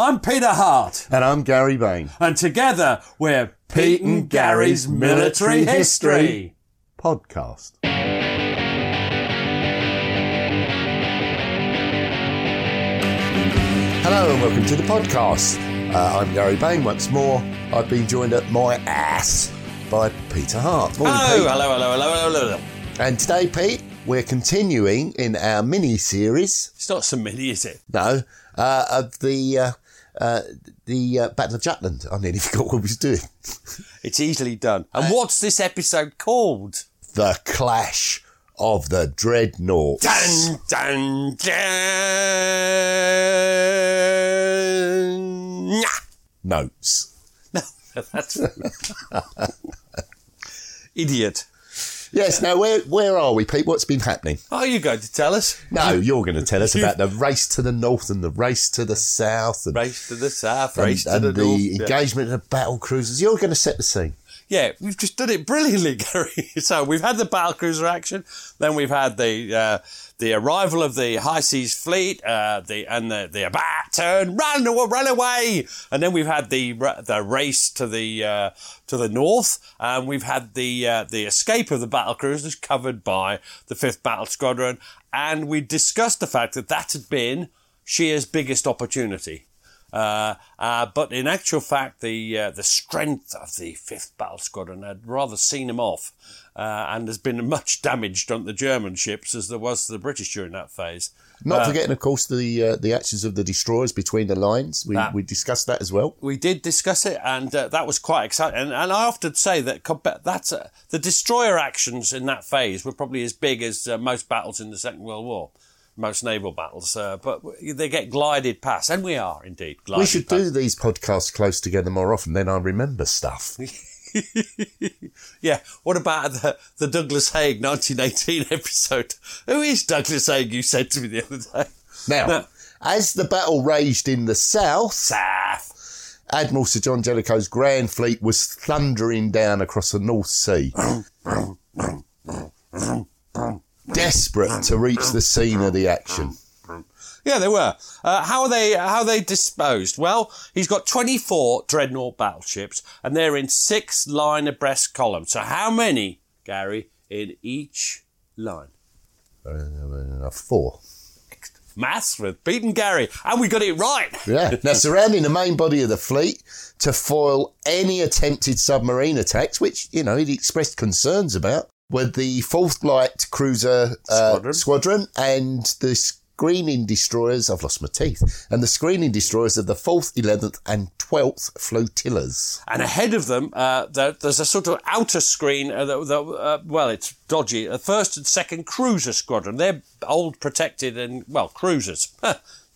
I'm Peter Hart, And I'm Gary Bain. and together we're Pete and Gary's Military History. Podcast. Hello and welcome to the podcast. Uh, I'm Gary Bain once more. I've been joined at my ass by Peter Hart. Morning, Hello, Pete. hello, hello, hello, hello, hello. And today, Pete, we're continuing in our mini series. It's not so mini, is it? No, uh, of the uh, uh, the uh, Battle of Jutland. I nearly forgot what we was doing. It's easily done. And what's this episode called? The Clash of the Dreadnoughts. Dun, dun, dun. Notes. That's idiot. Yes. Now, where where are we, Pete? What's been happening? Are you going to tell us? No, you're going to tell us about the race to the north and the race to the south and, Race to the south, and- race to and the, the, north. Yeah. engagement of battle cruisers. You're going to set the scene. Yeah, we've just done it brilliantly, Gary. So we've had the battle cruiser action, then we've had the uh, the arrival of the high seas fleet, uh, the and the the about turn, run run away, and then we've had the the race to the uh, to the north, and we've had the uh, the escape of the battle cruisers covered by the fifth battle squadron, and we discussed the fact that that had been Scheer's biggest opportunity. Uh, uh, but in actual fact, the uh, the strength of the Fifth Battle Squadron had rather seen him off, uh, and has been much damaged on the German ships as there was to the British during that phase. Not Uh, forgetting, of course, the uh, the actions of the destroyers between the lines. We That- we discussed that as well. we did discuss it, and uh, that was quite exciting. And, and I often say that compa- that's uh, the destroyer actions in that phase were probably as big as uh, most battles in the Second World War, most naval battles. Uh, but they get glided past, and we are indeed glided we should past. do these podcasts close together more often. Then I remember stuff. Yeah. What about the, the Douglas Haig 1918 episode? Who is Douglas Haig? You said to me the other day. Now, No. as the battle raged in the south, South. Admiral Sir John Jellicoe's Grand Fleet was thundering down across the North Sea. Desperate to reach the scene of the action. Yeah, they were. Uh, how are they? How are they disposed? Well, he's got 24 dreadnought battleships, and they're in six line abreast columns. So how many, Gary, in each line? Uh, four. Maths with Pete and Gary, and we got it right. Yeah. Now, surrounding the main body of the fleet to foil any attempted submarine attacks, which, you know, he expressed concerns about, were the 4th Light Cruiser uh, Squadron. squadron. and the screening destroyers, I've lost my teeth, and the screening destroyers of the 4th, 11th, and 12th flotillas. And ahead of them, uh, there, there's a sort of outer screen. Uh, that, that, uh, well, it's dodgy. The first and second cruiser squadron. They're old, protected, and well, cruisers.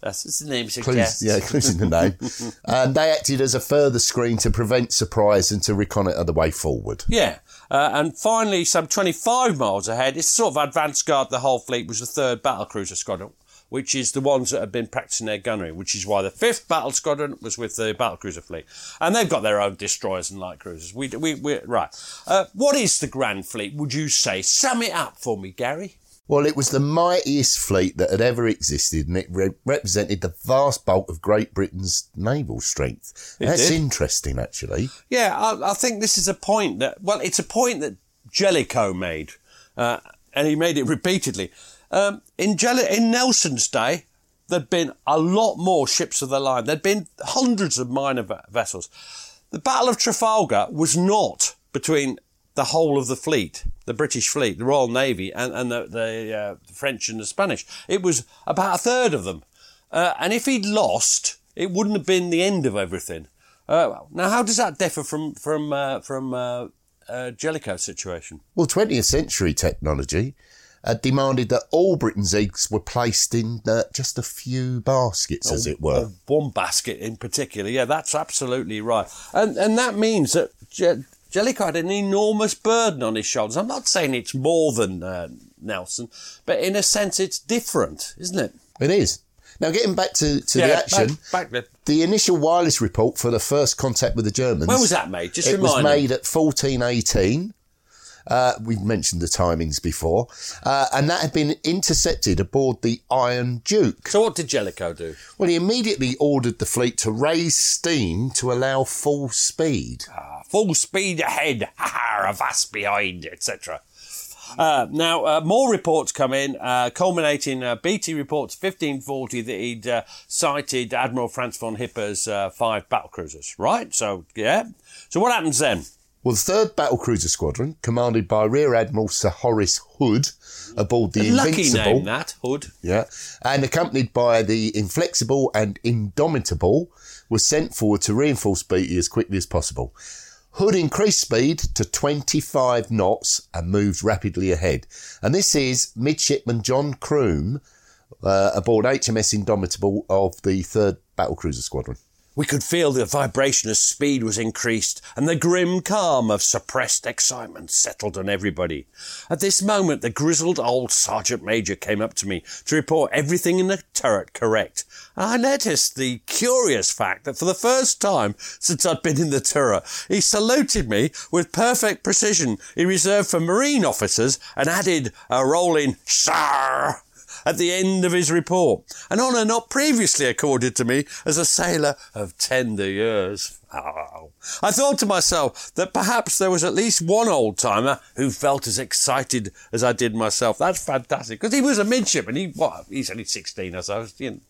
That's the name Clues, suggests. yeah, clues in the name. and they acted as a further screen to prevent surprise and to reconnoitre the way forward. Yeah. Uh, and finally, some 25 miles ahead, it's sort of advance guard the whole fleet was the third battle cruiser squadron, which is the ones that have been practicing their gunnery, which is why the fifth battle squadron was with the battle cruiser fleet. And they've got their own destroyers and light cruisers. We, we, we right. Uh, what is the Grand Fleet, would you say? Sum it up for me, Gary. Well, it was the mightiest fleet that had ever existed, and it re- represented the vast bulk of Great Britain's naval strength. It That's did. interesting, actually. Yeah, I, I think this is a point that, well, it's a point that Jellicoe made uh, and he made it repeatedly. Um, in, Jelli- in Nelson's day, there'd been a lot more ships of the line. There'd been hundreds of minor ve- vessels. The Battle of Trafalgar was not between the whole of the fleet, the British fleet, the Royal Navy, and, and the, the uh, French and the Spanish. It was about a third of them. Uh, and if he'd lost, it wouldn't have been the end of everything. Uh, now, how does that differ from from uh, from uh, uh, Jellicoe's situation? Well, 20th century technology uh, demanded that all Britain's eggs were placed in uh, just a few baskets, as it were. One basket in particular. Yeah, that's absolutely right. And and that means that Je- Jellicoe had an enormous burden on his shoulders. I'm not saying it's more than uh, Nelson, but in a sense, it's different, isn't it? It is. Now, getting back to, to the action, Back, back the initial wireless report for the first contact with the Germans. When was that made? Just it was remind me. made at 1418. Uh, we've mentioned the timings before. Uh, and that had been intercepted aboard the Iron Duke. So what did Jellicoe do? Well, he immediately ordered the fleet to raise steam to allow full speed. Ah, full speed ahead, ha ha, avast behind, etc. Uh, now, uh, more reports come in, uh, culminating uh, Beatty reports 1540 that he'd uh, sighted Admiral Franz von Hipper's uh, five battlecruisers. Right? So, yeah. So, what happens then? Well, the 3rd Battlecruiser Squadron, commanded by Rear Admiral Sir Horace Hood, aboard the Lucky Invincible. name, that, Hood. Yeah. And accompanied by the Inflexible and Indomitable, was sent forward to reinforce Beatty as quickly as possible. Hood increased speed to 25 knots and moved rapidly ahead. And this is Midshipman John Croom uh, aboard HMS Indomitable of the 3rd Battlecruiser Squadron. We could feel the vibration as speed was increased, and the grim calm of suppressed excitement settled on everybody. At this moment, the grizzled old sergeant major came up to me to report everything in the turret correct. I noticed the curious fact that for the first time since I'd been in the turret, he saluted me with perfect precision he reserved for marine officers and added a rolling sir at the end of his report, an honour not previously accorded to me as a sailor of tender years. Oh. I thought to myself that perhaps there was at least one old timer who felt as excited as I did myself. That's fantastic because he was a midshipman. He what? He's only sixteen, I suppose. You know.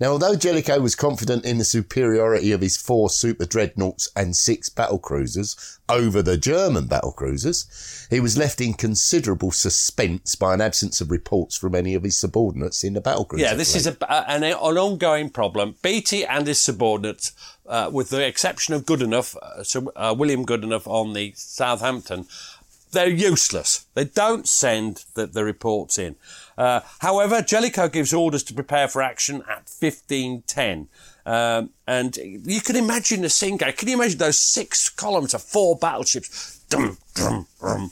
Now, although Jellicoe was confident in the superiority of his four super dreadnoughts and six battle cruisers over the German battle cruisers, he was left in considerable suspense by an absence of reports from any of his subordinates in the battlecruiser. Yeah, this is a, an, an ongoing problem. Beatty and his subordinates, uh, with the exception of Goodenough, uh, Sir, uh, William Goodenough on the Southampton, they're useless. They don't send the, the reports in. Uh, however, Jellicoe gives orders to prepare for action at 1510. Um, and you can imagine the scene going. Can you imagine those six columns of four battleships? Dum, dum, dum.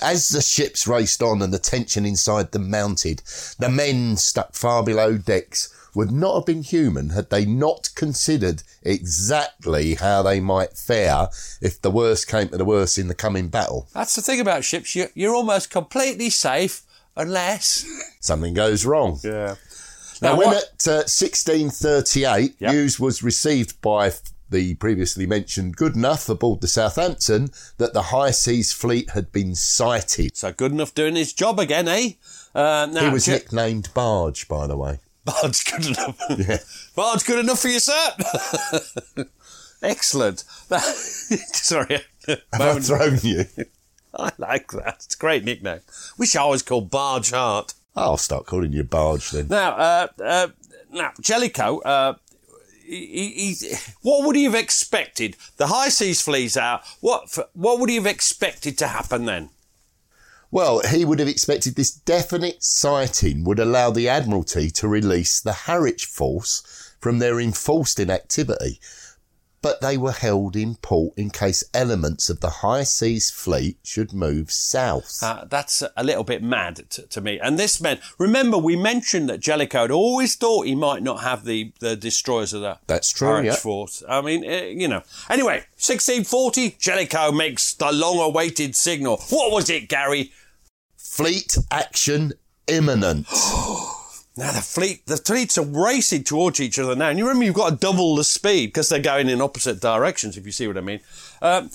As the ships raced on and the tension inside them mounted, the men stuck far below decks would not have been human had they not considered exactly how they might fare if the worst came to the worst in the coming battle. That's the thing about ships. You're, you're almost completely safe unless. Something goes wrong. Yeah. Now, Now, when what- at uh, 1638, Yep. news was received by the previously mentioned Goodenough aboard the Southampton that the High Seas Fleet had been sighted. So good enough doing his job again, eh? Uh, now, He was Je- nicknamed Barge, by the way. Bard's good enough. Yeah. Bard's good enough for you, sir. Excellent. Sorry. Have I thrown you? I like that. It's a great nickname. Wish I was called Barge Hart. I'll start calling you Barge then. Now, uh, uh, now Jellicoe, uh, he, he, what would he have expected? The high seas flees out. What what would he have expected to happen then? Well, he would have expected this definite sighting would allow the Admiralty to release the Harwich force from their enforced inactivity. But they were held in port in case elements of the High Seas Fleet should move south. Uh, that's a little bit mad to, to me. And this meant, remember, we mentioned that Jellicoe had always thought he might not have the, the destroyers of the That's true, yeah. force. I mean, uh, you know. Anyway, 1640, Jellicoe makes the long-awaited signal. What was it, Gary? Fleet action imminent. Now the fleet, the fleets are racing towards each other now. And you remember you've got to double the speed because they're going in opposite directions, if you see what I mean. Um,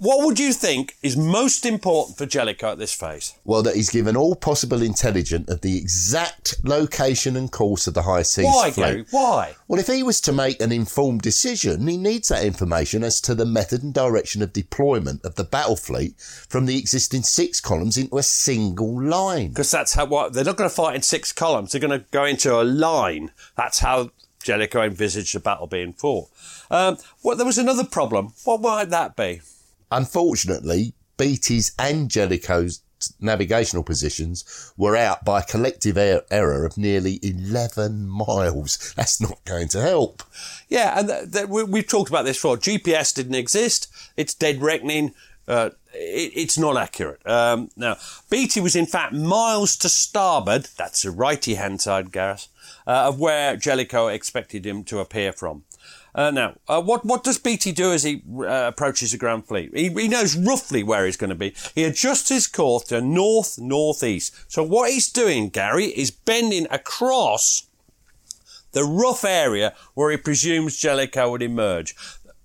what would you think is most important for Jellicoe at this phase? Well, that he's given all possible intelligence of the exact location and course of the high seas Why, fleet. Gary? Why? Well, if he was to make an informed decision, he needs that information as to the method and direction of deployment of the battle fleet from the existing six columns into a single line. Because that's how what they're not going to fight in six columns. They're going to go into a line. That's how Jellicoe envisaged the battle being fought. Um, well, there was another problem. What might that be? Unfortunately, Beatty's and Jellicoe's navigational positions were out by a collective er- error of nearly 11 miles. That's not going to help. Yeah, and th- th- we, we've talked about this before. GPS didn't exist. It's dead reckoning. Uh, it, it's not accurate. Um, now, Beatty was in fact miles to starboard. That's the righty hand side, Gareth, uh, of where Jellicoe expected him to appear from. Uh, now, uh, what what does Beatty do as he uh, approaches the Grand Fleet? He, he knows roughly where he's going to be. He adjusts his course to north northeast. So what he's doing, Gary, is bending across the rough area where he presumes Jellicoe would emerge.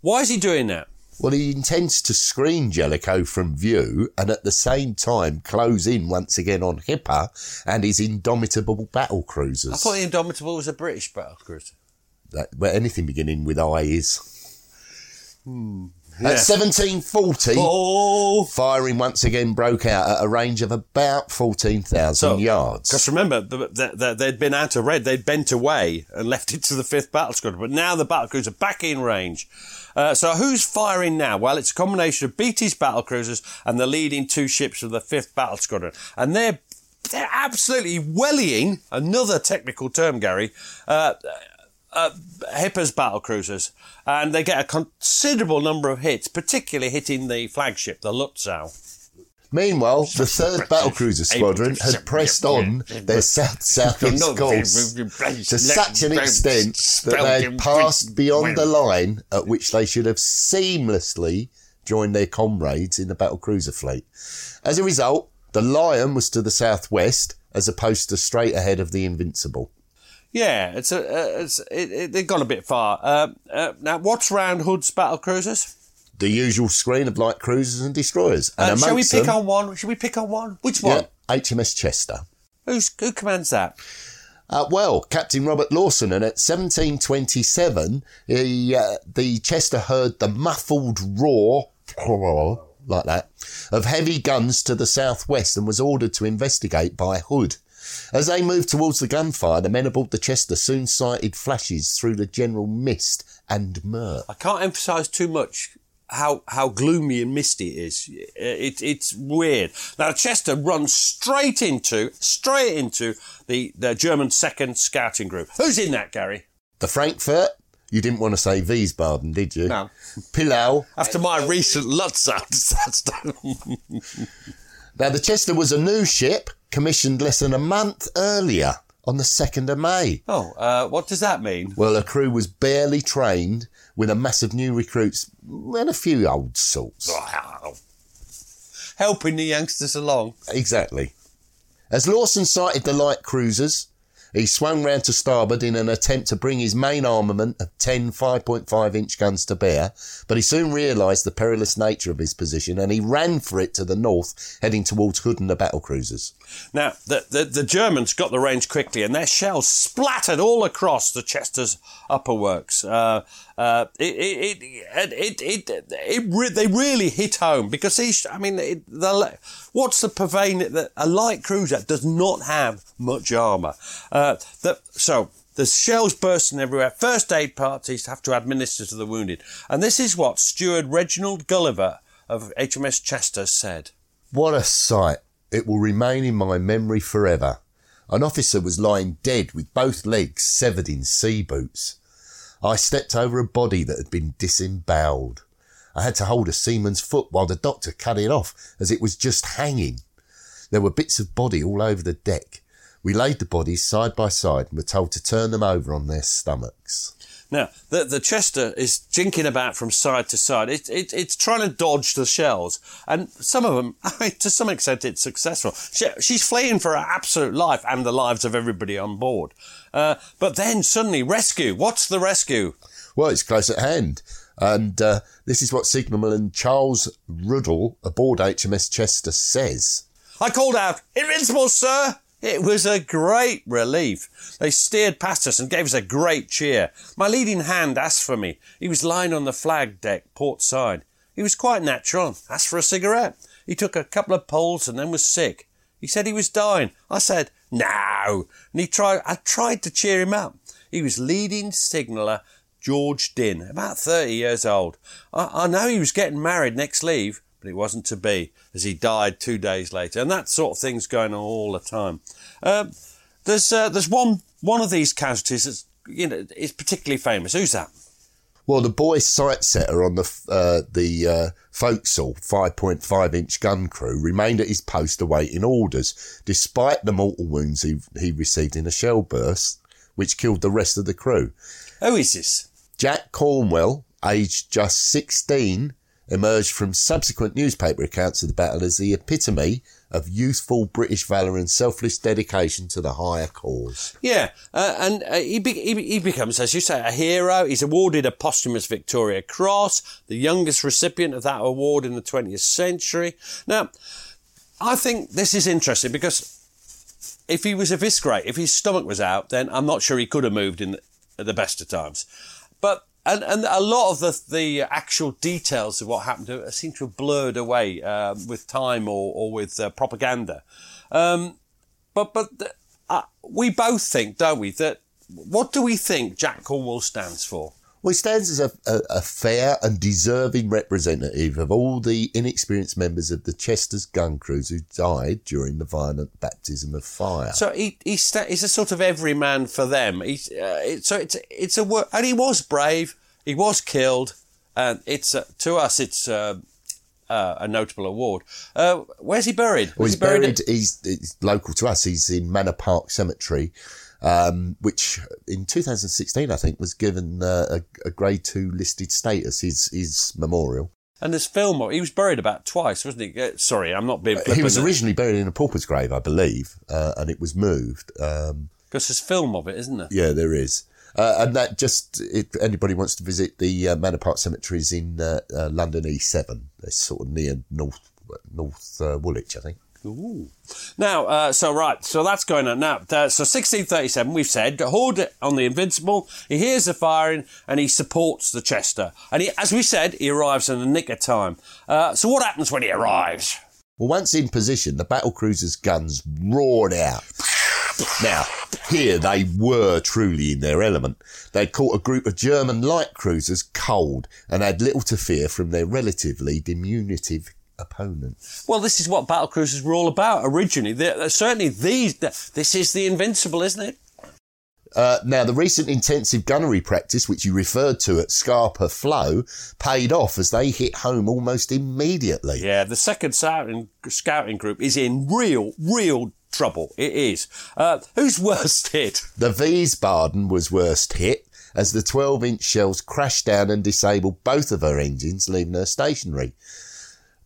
Why is he doing that? Well, he intends to screen Jellicoe from view and at the same time close in once again on Hipper and his indomitable battle cruisers. I thought the Indomitable was a British battle cruiser. That, well, anything beginning with I is. yeah. At 1740, Oh, firing once again broke out at a range of about 14,000 So- yards. Because remember, th- th- th- they'd been out of red. They'd bent away and left it to the 5th Battle Squadron. But now the battle cruisers are back in range. Uh, so who's firing now? Well, it's a combination of Beatty's battle cruisers and the leading two ships of the 5th Battle Squadron. And they're, they're absolutely wellying, another technical term, Gary, uh, uh, Hipper's battle cruisers. And they get a considerable number of hits, particularly hitting the flagship, the Lutzow. Meanwhile, the 3rd Battlecruiser Squadron had pressed on their south-southeast course to such an extent that they had passed beyond the line at which they should have seamlessly joined their comrades in the battlecruiser fleet. As a result, the Lion was to the southwest as opposed to straight ahead of the Invincible. Yeah, it's a, uh, it's it, it, they've gone a bit far. Uh, uh, now, what's round Hood's battle cruisers? The usual screen of light cruisers and destroyers. And Uh, shall we pick them, on one? Shall we pick on one? Which one? yeah, HMS Chester. Who's who commands that? Uh, well, Captain Robert Lawson, and at 1727, he, uh, the Chester heard the muffled roar, like that, of heavy guns to the southwest and was ordered to investigate by Hood. As they moved towards the gunfire, the men aboard the Chester soon sighted flashes through the general mist and murk. I can't emphasise too much how how gloomy and misty it is. It, it's weird. Now the Chester runs straight into straight into the the German second scouting group. Who's in that, Gary? The Frankfurt, you didn't want to say Wiesbaden, did you? No. Pillau, After my recent Lutzow disaster. Now, the Chester was a new ship commissioned less than a month earlier on the 2nd of May. oh, uh, what does that mean? Well, her crew was barely trained with a mass of new recruits and a few old salts. Helping the youngsters along. Exactly. As Lawson sighted the light cruisers, he swung round to starboard in an attempt to bring his main armament of 10 5.5 inch guns to bear, but he soon realised the perilous nature of his position and he ran for it to the north, heading towards Hood and the battle cruisers. Now, the, the, the Germans got the range quickly and their shells splattered all across the Chester's upper works. Uh, uh, it, it, it, it, they really hit home because these, I mean, the, what's the purveying a light cruiser does not have much armour? Uh, the, so, there's shells bursting everywhere. First aid parties have to administer to the wounded. And this is what Steward Reginald Gulliver of HMS Chester said. What a sight! It will remain in my memory forever. An officer was lying dead with both legs severed in sea boots. I stepped over a body that had been disemboweled. I had to hold a seaman's foot while the doctor cut it off as it was just hanging. There were bits of body all over the deck. We laid the bodies side by side and were told to turn them over on their stomachs. Now, the, the Chester is jinking about from side to side. It, it, it's trying to dodge the shells. And some of them, I mean, to some extent, it's successful. She, she's fleeing for her absolute life and the lives of everybody on board. Uh, but then suddenly, rescue. What's the rescue? Well, it's close at hand. And uh, this is what signalman Charles Ruddle aboard HMS Chester says. I called out, Invincible, sir! It was a great relief. They steered past us and gave us a great cheer. My leading hand asked for me. He was lying on the flag deck, port side. He was quite natural, asked for a cigarette. He took a couple of pulls and then was sick. He said he was dying. I said, no. And he tried, I tried to cheer him up. He was leading signaller George Din, about 30 years old. I, I know he was getting married next leave, but it wasn't to be, as he died two days later. And that sort of thing's going on all the time. Um, there's uh, there's one one of these casualties that's you know is particularly famous. Who's that? Well, the boy sight setter on the uh, the uh, forecastle 5.5 inch gun crew remained at his post awaiting orders, despite the mortal wounds he, he received in a shell burst, which killed the rest of the crew. Who is this? Jack Cornwell, aged just 16, emerged from subsequent newspaper accounts of the battle as the epitome of youthful British valour and selfless dedication to the higher cause. Yeah, uh, and uh, he, be- he, becomes, as you say, a hero. He's awarded a posthumous Victoria Cross, the youngest recipient of that award in the 20th century. Now, I think this is interesting because if he was eviscerated, if his stomach was out, then I'm not sure he could have moved in the, at the best of times. But and, and a lot of the, the actual details of what happened seem to have blurred away uh, with time or, or with uh, propaganda. Um, but but uh, we both think, don't we, that what do we think Jack Cornwell stands for? Well, he stands as a, a, a, fair and deserving representative of all the inexperienced members of the Chester's gun crews who died during the violent baptism of fire. So he, he sta- he's a sort of everyman for them. He's, uh, it, so it's it's a work, and he was brave. He was killed, and it's uh, to us it's. Uh, uh, a notable award. Uh, where's he buried? Well, he's he buried. buried he's, he's local to us. He's in Manor Park Cemetery, um, which in 2016, I think, was given uh, a, a grade two listed status, his, his memorial. And there's film. He was buried about twice, wasn't he? Uh, sorry, I'm not being. He was originally buried in a pauper's grave, I believe, uh, and it was moved. Um, because there's film of it, isn't there? Yeah, there is. Uh, and that just, if anybody wants to visit the uh, Manor Park cemeteries in uh, uh, London E7, they're sort of near North North Woolwich, I think. Ooh. Now, uh, so right, so that's going on now. Uh, so 1637, we've said, Hood on the Invincible, he hears the firing and he supports the Chester. And he, as we said, he arrives in the nick of time. Uh, so what happens when he arrives? Well, once in position, the battle cruiser's guns roared out. Now, here they were truly in their element. They'd caught a group of German light cruisers cold and had little to fear from their relatively diminutive opponent. Well, this is what battle cruisers were all about originally. They're, certainly, these this is the invincible, isn't it? Uh, now, the recent intensive gunnery practice, which you referred to at Scapa Flow, paid off as they hit home almost immediately. Yeah, the second scouting, scouting group is in real, real trouble. It is. Uh, who's worst hit? The Wiesbaden was worst hit as the 12 inch shells crashed down and disabled both of her engines, leaving her stationary.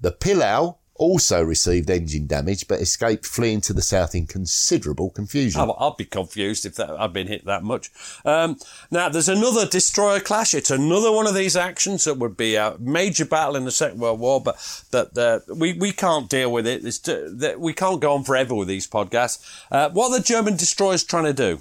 The Pillau also received engine damage but escaped fleeing to the south in considerable confusion. Oh, I'd be confused if that, I'd been hit that much. Um, now, there's another destroyer clash. It's another one of these actions that would be a major battle in the Second World War, but that uh, we, we can't deal with it. Too, that we can't go on forever with these podcasts. Uh, what are the German destroyers trying to do?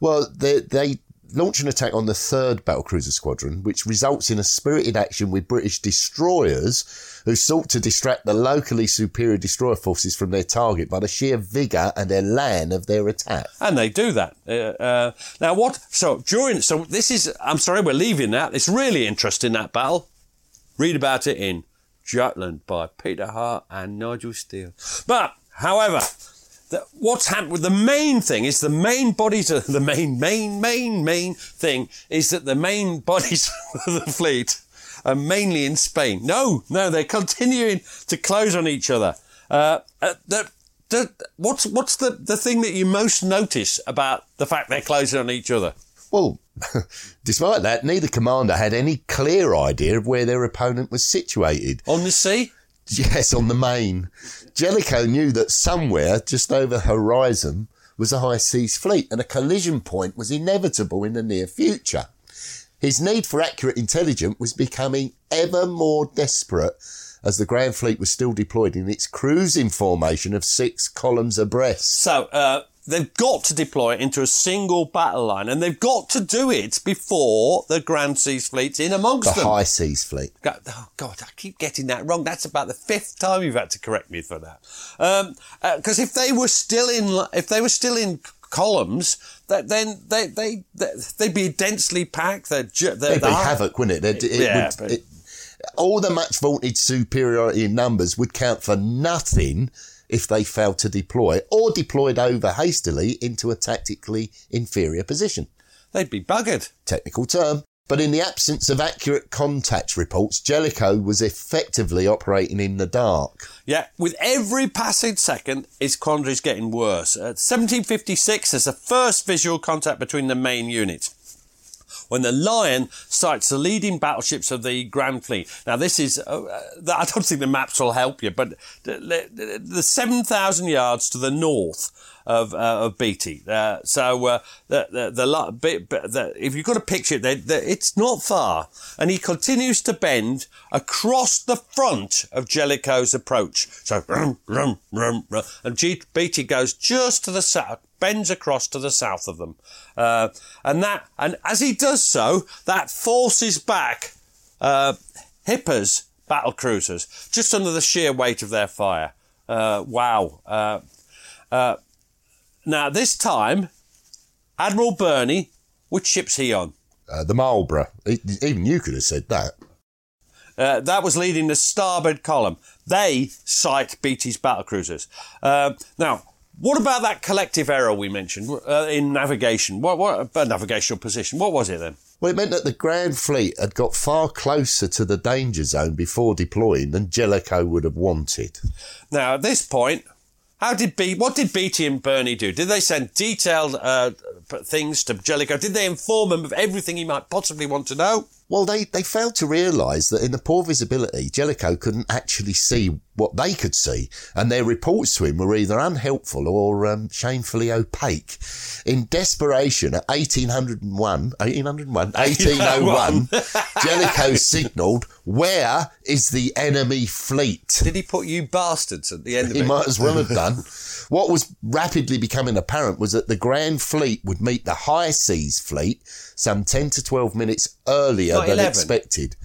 Well, they, they launch an attack on the third battlecruiser squadron, which results in a spirited action with British destroyers who sought to distract the locally superior destroyer forces from their target by the sheer vigour and elan of their attack. And they do that. Uh, uh, now, what? So during, so this is. I'm sorry, we're leaving that. It's really interesting that battle. Read about it in Jutland by Peter Hart and Nigel Steele. But, however, that what's happened with the main thing is the main bodies of the main, main, main, main thing is that the main bodies of the fleet are mainly in Spain. No, no, they're continuing to close on each other. Uh, uh, the, the, what's what's the, the thing that you most notice about the fact they're closing on each other? Well, despite that, neither commander had any clear idea of where their opponent was situated. On the sea? Yes, on the main. Jellicoe knew that somewhere just over horizon was a high seas fleet and a collision point was inevitable in the near future. His need for accurate intelligence was becoming ever more desperate as the Grand Fleet was still deployed in its cruising formation of six columns abreast. So uh, they've got to deploy it into a single battle line, and they've got to do it before the Grand Seas Fleet's in amongst them. The them. High Seas Fleet. Go- Oh God, I keep getting that wrong. That's about the fifth time you've had to correct me for that. Um, uh, because if they were still in, if they were still in columns, that then they they they they'd be densely packed. They'd, they'd, It'd be havoc, wouldn't it? It- it Yeah, would- but- it- all the much vaunted superiority in numbers would count for nothing if they failed to deploy or deployed over hastily into a tactically inferior position. they'd be buggered. Technical term. But in the absence of accurate contact reports, Jellicoe was effectively operating in the dark. Yeah, with every passing second, his quandary's getting worse. At 1756, there's the first visual contact between the main units. When the Lion sights the leading battleships of the Grand Fleet. Now, this is, uh, uh, I don't think the maps will help you, but the, the, the 7,000 yards to the north of, uh, of Beatty. Uh, so, uh, the, the, the, bit- if you've got a picture, the, the, it's not far. And he continues to bend across the front of Jellicoe's approach. So, rum, rum, rum, rum, and G- Beatty goes just to the south, bends across to the south of them. Uh, and that, and as he does so, that forces back, uh, Hipper's battle cruisers just under the sheer weight of their fire. Uh, wow. Uh, uh, now, this time, Admiral Burney, which ship's he on? Uh, the Marlborough. Even you could have said that. Uh, that was leading the starboard column. They sight Beatty's battle cruisers. Uh, now, what about that collective error we mentioned uh, in navigation? What, what uh, navigational position? What was it then? Well, it meant that the Grand Fleet had got far closer to the danger zone before deploying than Jellicoe would have wanted. Now, at this point, how did Be- what did Beatty and Burney do? Did they send detailed uh, things to Jellicoe? Did they inform him of everything he might possibly want to know? Well, they, they failed to realise that in the poor visibility, Jellicoe couldn't actually see what they could see, and their reports to him were either unhelpful or um, shamefully opaque. In desperation, at 1801, 1801, 1801, Jellicoe signalled, Where is the enemy fleet? Did he put you bastards at the end of He it? might as well have done. What was rapidly becoming apparent was that the Grand Fleet would meet the High Seas Fleet some 10 to 12 minutes earlier Not than 11. expected.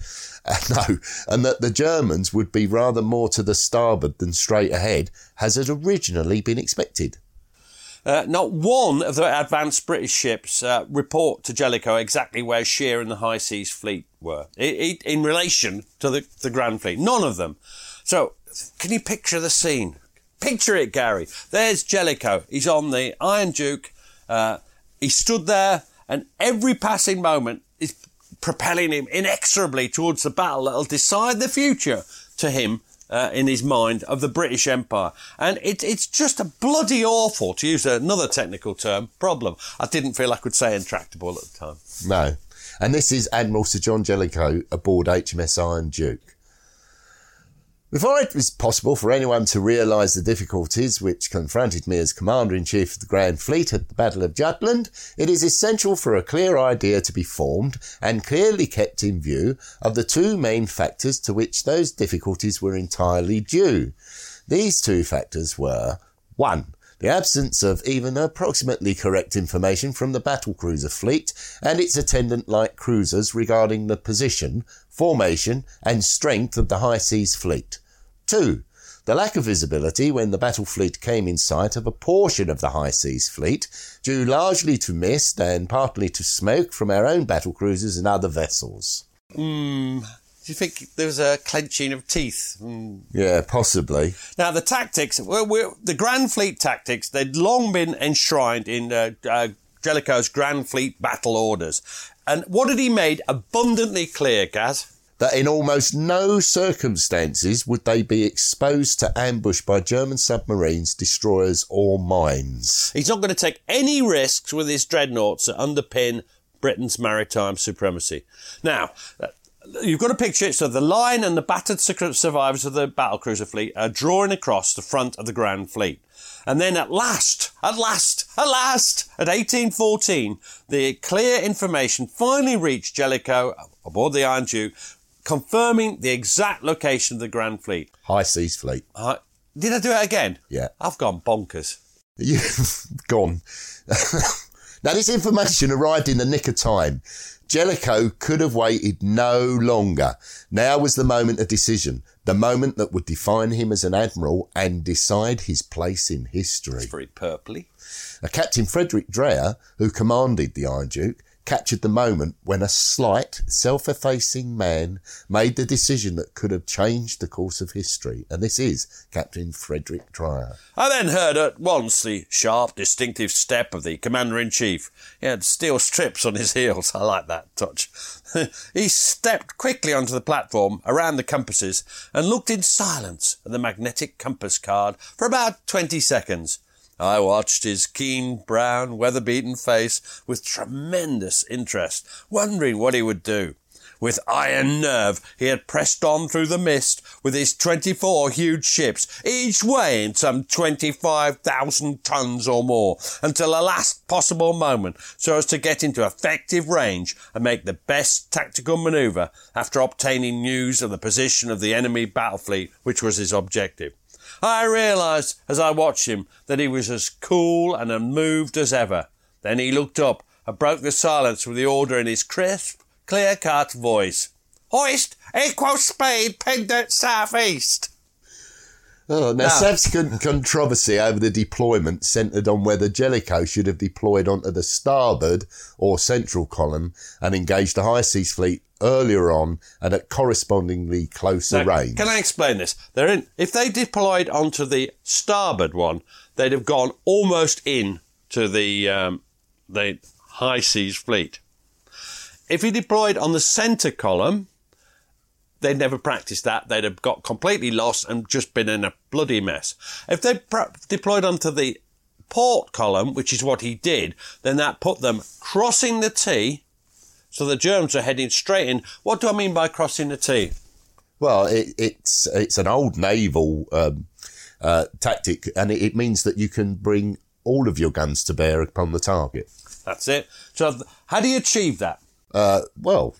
No, and that the Germans would be rather more to the starboard than straight ahead, as had originally been expected. Uh, not one of the advanced British ships uh, report to Jellicoe exactly where Scheer and the High Seas Fleet were i i in relation to the, the Grand Fleet. None of them. So, can you picture the scene? Picture it, Gary. There's Jellicoe. He's on the Iron Duke. Uh, he stood there, and every passing moment propelling him inexorably towards the battle that'll decide the future to him uh, in his mind of the British Empire. And it, it's just a bloody awful, to use another technical term, problem. I didn't feel I could say intractable at the time. No. And this is Admiral Sir John Jellicoe aboard HMS Iron Duke. Before it was possible for anyone to realise the difficulties which confronted me as Commander in Chief of the Grand Fleet at the Battle of Jutland, it is essential for a clear idea to be formed and clearly kept in view of the two main factors to which those difficulties were entirely due. These two factors were 1. The absence of even approximately correct information from the battle cruiser fleet and its attendant light cruisers regarding the position, formation, and strength of the high seas fleet. 2. The lack of visibility when the battle fleet came in sight of a portion of the high seas fleet, due largely to mist and partly to smoke from our own battle cruisers and other vessels. Hmm. Do you think there was a clenching of teeth? Mm. Yeah, possibly. Now, the tactics, well, the Grand Fleet tactics, they'd long been enshrined in uh, uh, Jellicoe's Grand Fleet battle orders. And what had he made abundantly clear, Gaz? that in almost no circumstances would they be exposed to ambush by German submarines, destroyers, or mines. He's not going to take any risks with his dreadnoughts that underpin Britain's maritime supremacy. Now, uh, you've got a picture it. So the line and the battered sur- survivors of the battlecruiser fleet are drawing across the front of the Grand Fleet. And then at last, at last, at last, at 1814, the clear information finally reached Jellicoe aboard the Iron Duke, confirming the exact location of the Grand Fleet. High Seas Fleet. Uh, did I do it again? Yeah. I've gone bonkers. You've gone. now, this information arrived in the nick of time. Jellicoe could have waited no longer. Now was the moment of decision, the moment that would define him as an admiral and decide his place in history. It's very purpley. Now, Captain Frederick Dreyer, who commanded the Iron Duke, captured the moment when a slight, self-effacing man made the decision that could have changed the course of history. And this is Captain Frederick Dreyer. I then heard at once the sharp, distinctive step of the Commander-in-Chief. He had steel strips on his heels. I like that touch. he stepped quickly onto the platform around the compasses and looked in silence at the magnetic compass card for about 20 seconds. I watched his keen, brown, weather-beaten face with tremendous interest, wondering what he would do. With iron nerve, he had pressed on through the mist with his 24 huge ships, each weighing some 25,000 tons or more, until the last possible moment, so as to get into effective range and make the best tactical manoeuvre after obtaining news of the position of the enemy battle fleet, which was his objective. I realised as I watched him that he was as cool and unmoved as ever. Then he looked up and broke the silence with the order in his crisp, clear-cut voice. Hoist equal speed pendant southeast. Oh, now, Now- subsequent controversy over the deployment centred on whether Jellicoe should have deployed onto the starboard or central column and engaged the High Seas Fleet earlier on and at correspondingly closer Now, range. Can I explain this? They're in. If they deployed onto the starboard one, they'd have gone almost in to the um, the high seas fleet. If he deployed on the centre column, they'd never practiced that. They'd have got completely lost and just been in a bloody mess. If they pra- deployed onto the port column, which is what he did, then that put them crossing the T. So the Germans are heading straight in. What do I mean by crossing the T? Well, it, it's it's an old naval um, uh, tactic, and it, it means that you can bring all of your guns to bear upon the target. That's it. So, how do you achieve that? Uh, well,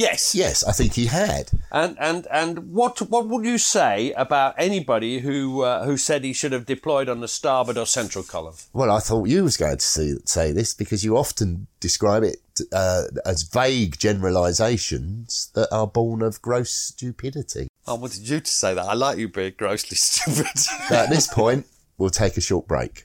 Yes. yes, I think he had. And and and what what would you say about anybody who uh, who said he should have deployed on the starboard or central column? Well, I thought you was going to see, say this because you often describe it uh, as vague generalisations that are born of gross stupidity. I wanted you to say that. I like you being grossly stupid. Now, at this point, we'll take a short break.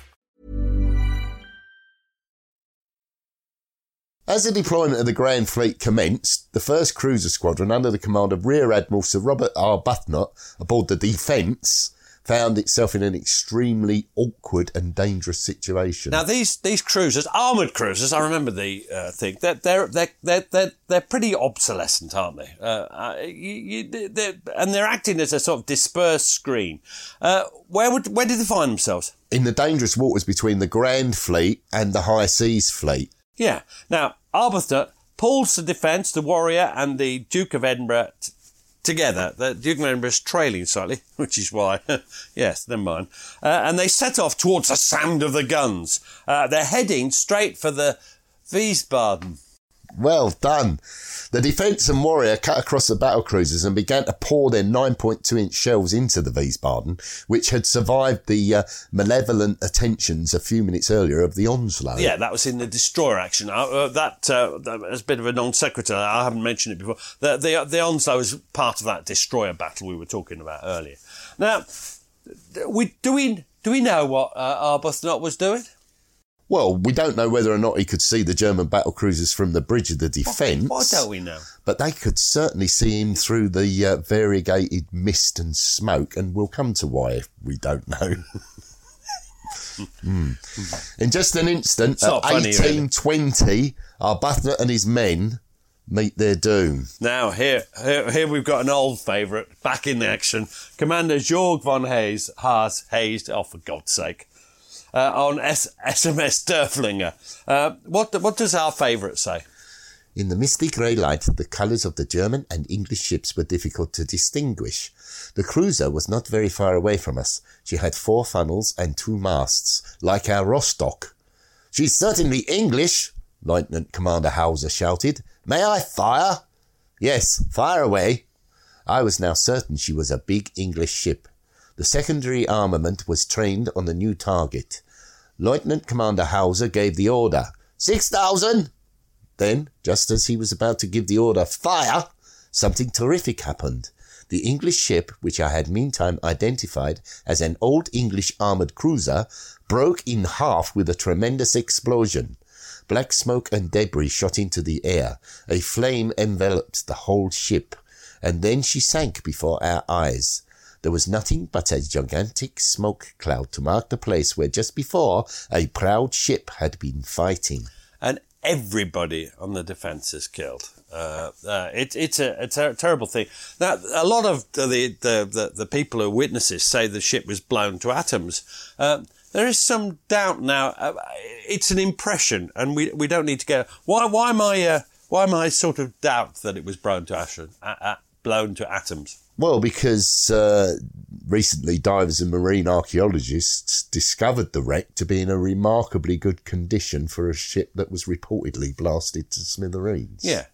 As the deployment of the Grand Fleet commenced, the first cruiser squadron under the command of Rear Admiral Sir Robert R. Arbuthnot aboard the Defence found itself in an extremely awkward and dangerous situation. Now these these cruisers, armored cruisers, I remember the uh, thing. They're they're they're they're they're, they're pretty obsolescent, aren't they? Uh, uh, you, you, they're, and they're acting as a sort of dispersed screen. Uh, where would where did they find themselves? in the dangerous waters between the Grand Fleet and the High Seas Fleet. Yeah. Now Arbuthnot pulls the Defence, the Warrior, and the Duke of Edinburgh. T- Together, the Duke of Edinburgh is trailing slightly, which is why, yes, never mind. Uh, and they set off towards the sound of the guns. Uh, they're heading straight for the Wiesbaden. Well done. The Defence and Warrior cut across the battle cruisers and began to pour their 9.2 inch shells into the Wiesbaden, which had survived the uh, malevolent attentions a few minutes earlier of the Onslow. Yeah, that was in the destroyer action. Uh, uh, that, uh, that was a bit of a non sequitur. I haven't mentioned it before. The, the, the Onslow is part of that destroyer battle we were talking about earlier. Now, we, do we do we know what uh, Arbuthnot was doing? Well, we don't know whether or not he could see the German battle cruisers from the bridge of the Defence. Why don't we know? But they could certainly see him through the uh, variegated mist and smoke, and we'll come to why if we don't know. Hmm. In just an instant, It's at not funny, really. 1820, Arbuthnot and his men meet their doom. Now, here, here, here we've got an old favourite back in action. Commander Georg von Hayes, Haas, Hayes, oh, for God's sake, uh, on S- SMS Derflinger. Uh, what, what does our favourite say? In the misty grey light, the colours of the German and English ships were difficult to distinguish. The cruiser was not very far away from us. She had four funnels and two masts, like our Rostock. She's certainly English, Lieutenant Commander Hauser shouted. May I fire? Yes, fire away. I was now certain she was a big English ship. The secondary armament was trained on the new target. Lieutenant Commander Hauser gave the order. Six thousand! Then, just as he was about to give the order, fire, something terrific happened. The English ship, which I had meantime identified as an old English armoured cruiser, broke in half with a tremendous explosion. Black smoke and debris shot into the air. A flame enveloped the whole ship, and then she sank before our eyes. There was nothing but a gigantic smoke cloud to mark the place where just before a proud ship had been fighting. and everybody on the defence is killed. Uh, uh, it, it's a, a ter- terrible thing. Now, a lot of the, the, the, the people who witnesses say the ship was blown to atoms. Uh, there is some doubt now. Uh, it's an impression, and we we don't need to go. Why why am I uh, why am I sort of doubt that it was blown to ash- uh, uh, blown to atoms? Well, because uh, recently divers and marine archaeologists discovered the wreck to be in a remarkably good condition for a ship that was reportedly blasted to smithereens. Yeah,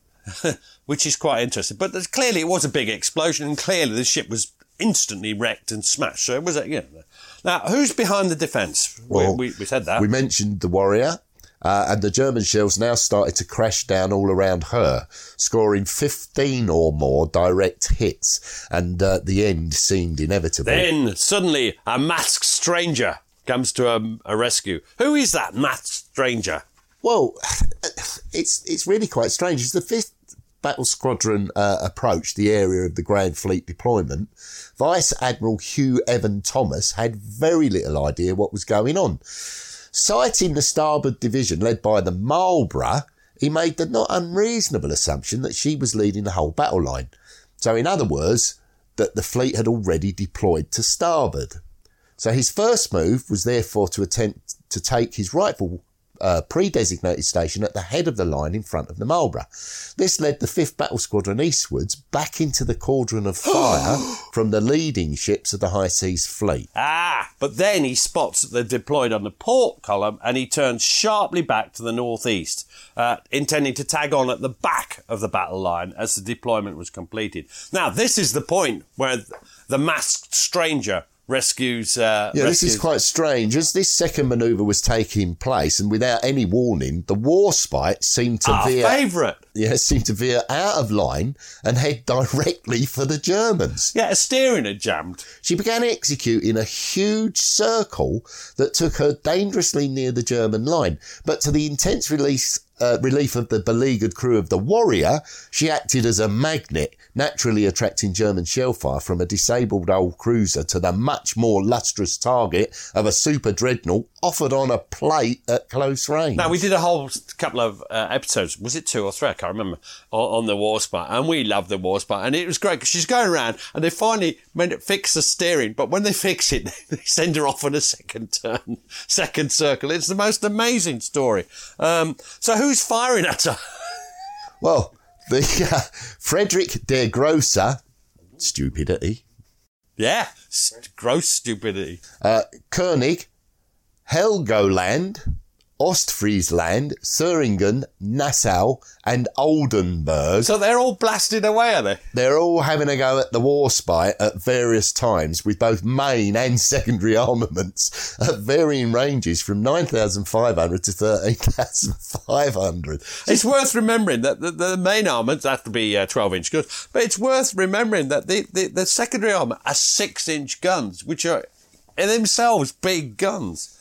which is quite interesting. But there's, clearly, it was a big explosion, and clearly the ship was instantly wrecked and smashed. So it was, a, you know. Now, who's behind the defence? Well, we, we, we said that. We mentioned the Warrior, uh, and the German shells now started to crash down all around her, scoring 15 or more direct hits, and uh, the end seemed inevitable. then suddenly, a masked stranger comes to a, a rescue. Who is that masked stranger? Well, it's it's really quite strange. As the fifth battle squadron uh, approached the area of the Grand Fleet deployment, Vice Admiral Hugh Evan Thomas had very little idea what was going on. Sighting the starboard division led by the Marlborough, he made the not unreasonable assumption that she was leading the whole battle line. So, in other words, that the fleet had already deployed to starboard. So his first move was therefore to attempt to take his rightful uh, pre-designated station at the head of the line in front of the Marlborough. This led the 5th Battle Squadron eastwards back into the cauldron of fire from the leading ships of the High Seas Fleet. Ah, but then he spots that they're deployed on the port column and he turns sharply back to the northeast, uh, intending to tag on at the back of the battle line as the deployment was completed. Now, this is the point where the masked stranger rescues. Uh, Yeah, this is quite strange. As this second manoeuvre was taking place, and without any warning, the Warspite seemed to our veer, favourite. yeah, seemed to veer out of line and head directly for the Germans. Yeah, a steering had jammed. She began executing a huge circle that took her dangerously near the German line. But to the intense release, uh, relief of the beleaguered crew of the Warrior, she acted as a magnet, naturally attracting German shellfire from a disabled old cruiser to the much more lustrous target of a super dreadnought offered on a plate at close range. Now we did a whole couple of uh, episodes. Was it two or three? I can't remember. On, on the Warspite, and we loved the Warspite, and it was great because she's going around, and they finally made it fix the steering. But when they fix it, they send her off on a second turn, second circle. It's the most amazing story. Um, so who's firing at her? Well, the uh, Frederick der Grosser, stupidity, yeah, st- gross stupidity. uh, König, Helgoland, Ostfriesland, Thüringen, Nassau, and Oldenburg. So they're all blasted away, are they? They're all having a go at the Warspite at various times with both main and secondary armaments at varying ranges from 9,500 to 13,500. It's worth remembering that the, the main armaments have to be uh, 12 inch guns, but it's worth remembering that the, the, the secondary armour are 6 inch guns, which are in themselves big guns.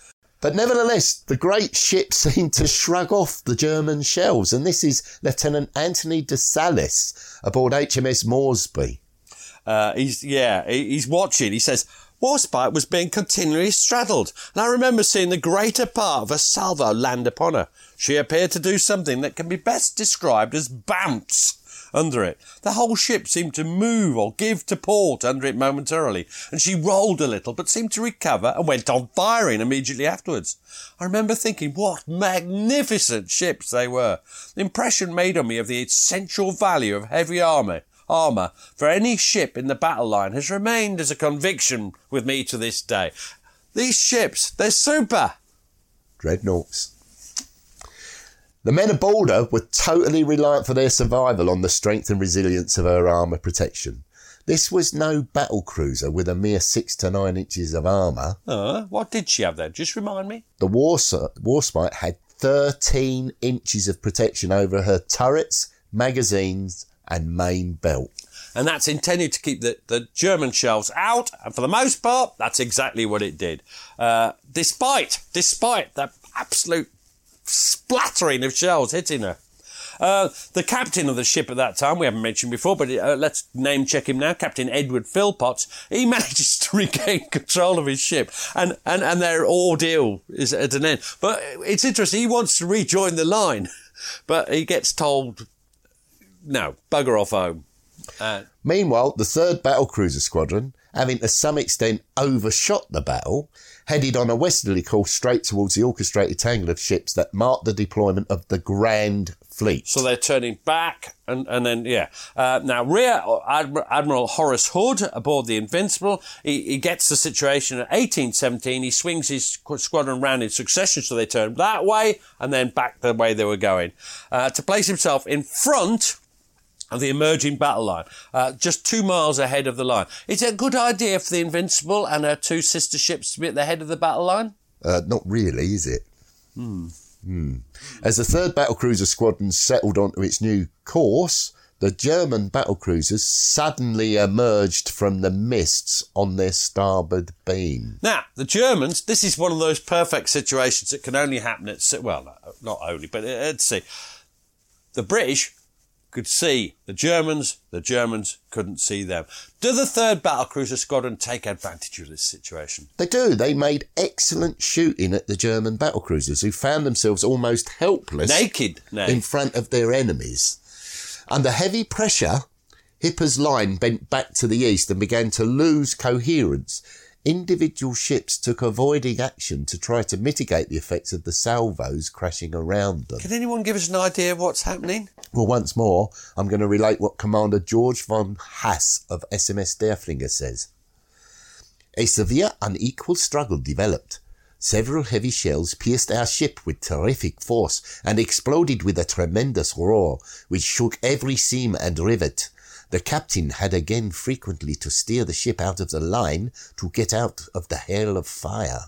But nevertheless, the great ship seemed to shrug off the German shells, and this is Lieutenant Anthony de Salis aboard HMS Moresby. Uh, he's yeah, he's watching. He says Warspite was being continually straddled, and I remember seeing the greater part of a salvo land upon her. She appeared to do something that can be best described as bounce under it. The whole ship seemed to move or give to port under it momentarily, and she rolled a little, but seemed to recover and went on firing immediately afterwards. I remember thinking what magnificent ships they were. The impression made on me of the essential value of heavy armour armour for any ship in the battle line has remained as a conviction with me to this day. These ships, they're super. Dreadnoughts. The men of her were totally reliant for their survival on the strength and resilience of her armour protection. This was no battle cruiser with a mere six to nine inches of armour. Uh, what did she have there? Just remind me. The Wars- Warspite had 13 inches of protection over her turrets, magazines, and main belt. And that's intended to keep the, the German shells out. And for the most part, that's exactly what it did. Uh, despite, despite that absolute splattering of shells hitting her. Uh, the captain of the ship at that time, we haven't mentioned before, but uh, let's name check him now, Captain Edward Philpotts. He manages to regain control of his ship, and, and, and their ordeal is at an end. But it's interesting, he wants to rejoin the line, but he gets told, no, bugger off home. Uh, Meanwhile, the 3rd Battle Cruiser Squadron, having to some extent overshot the battle, headed on a westerly course straight towards the orchestrated tangle of ships that marked the deployment of the Grand Fleet. So they're turning back, and, and then, yeah. Uh, now, Rear Admiral, Admiral Horace Hood aboard the Invincible, he, he gets the situation at 1817. He swings his squadron round in succession, so they turn that way and then back the way they were going, uh, to place himself in front of the emerging battle line, uh, just two miles ahead of the line. Is it a good idea for the Invincible and her two sister ships to be at the head of the battle line? Uh, not really, is it? Hmm. As the 3rd Battle Cruiser Squadron settled onto its new course, the German battle cruisers suddenly emerged from the mists on their starboard beam. Now, the Germans, this is one of those perfect situations that can only happen at sea. Well, not only, but at sea. The British could see the Germans, the Germans couldn't see them. Do the third battle cruiser squadron take advantage of this situation? They do. They made excellent shooting at the German battle cruisers, who found themselves almost helpless Naked, nay. in front of their enemies. Under heavy pressure, Hipper's line bent back to the east and began to lose coherence. Individual ships took avoiding action to try to mitigate the effects of the salvos crashing around them. Can anyone give us an idea of what's happening? Well, once more, I'm going to relate what Commander George von Haas of SMS Derflinger says. A severe unequal struggle developed. Several heavy shells pierced our ship with terrific force and exploded with a tremendous roar, which shook every seam and rivet. The captain had again frequently to steer the ship out of the line to get out of the hail of fire.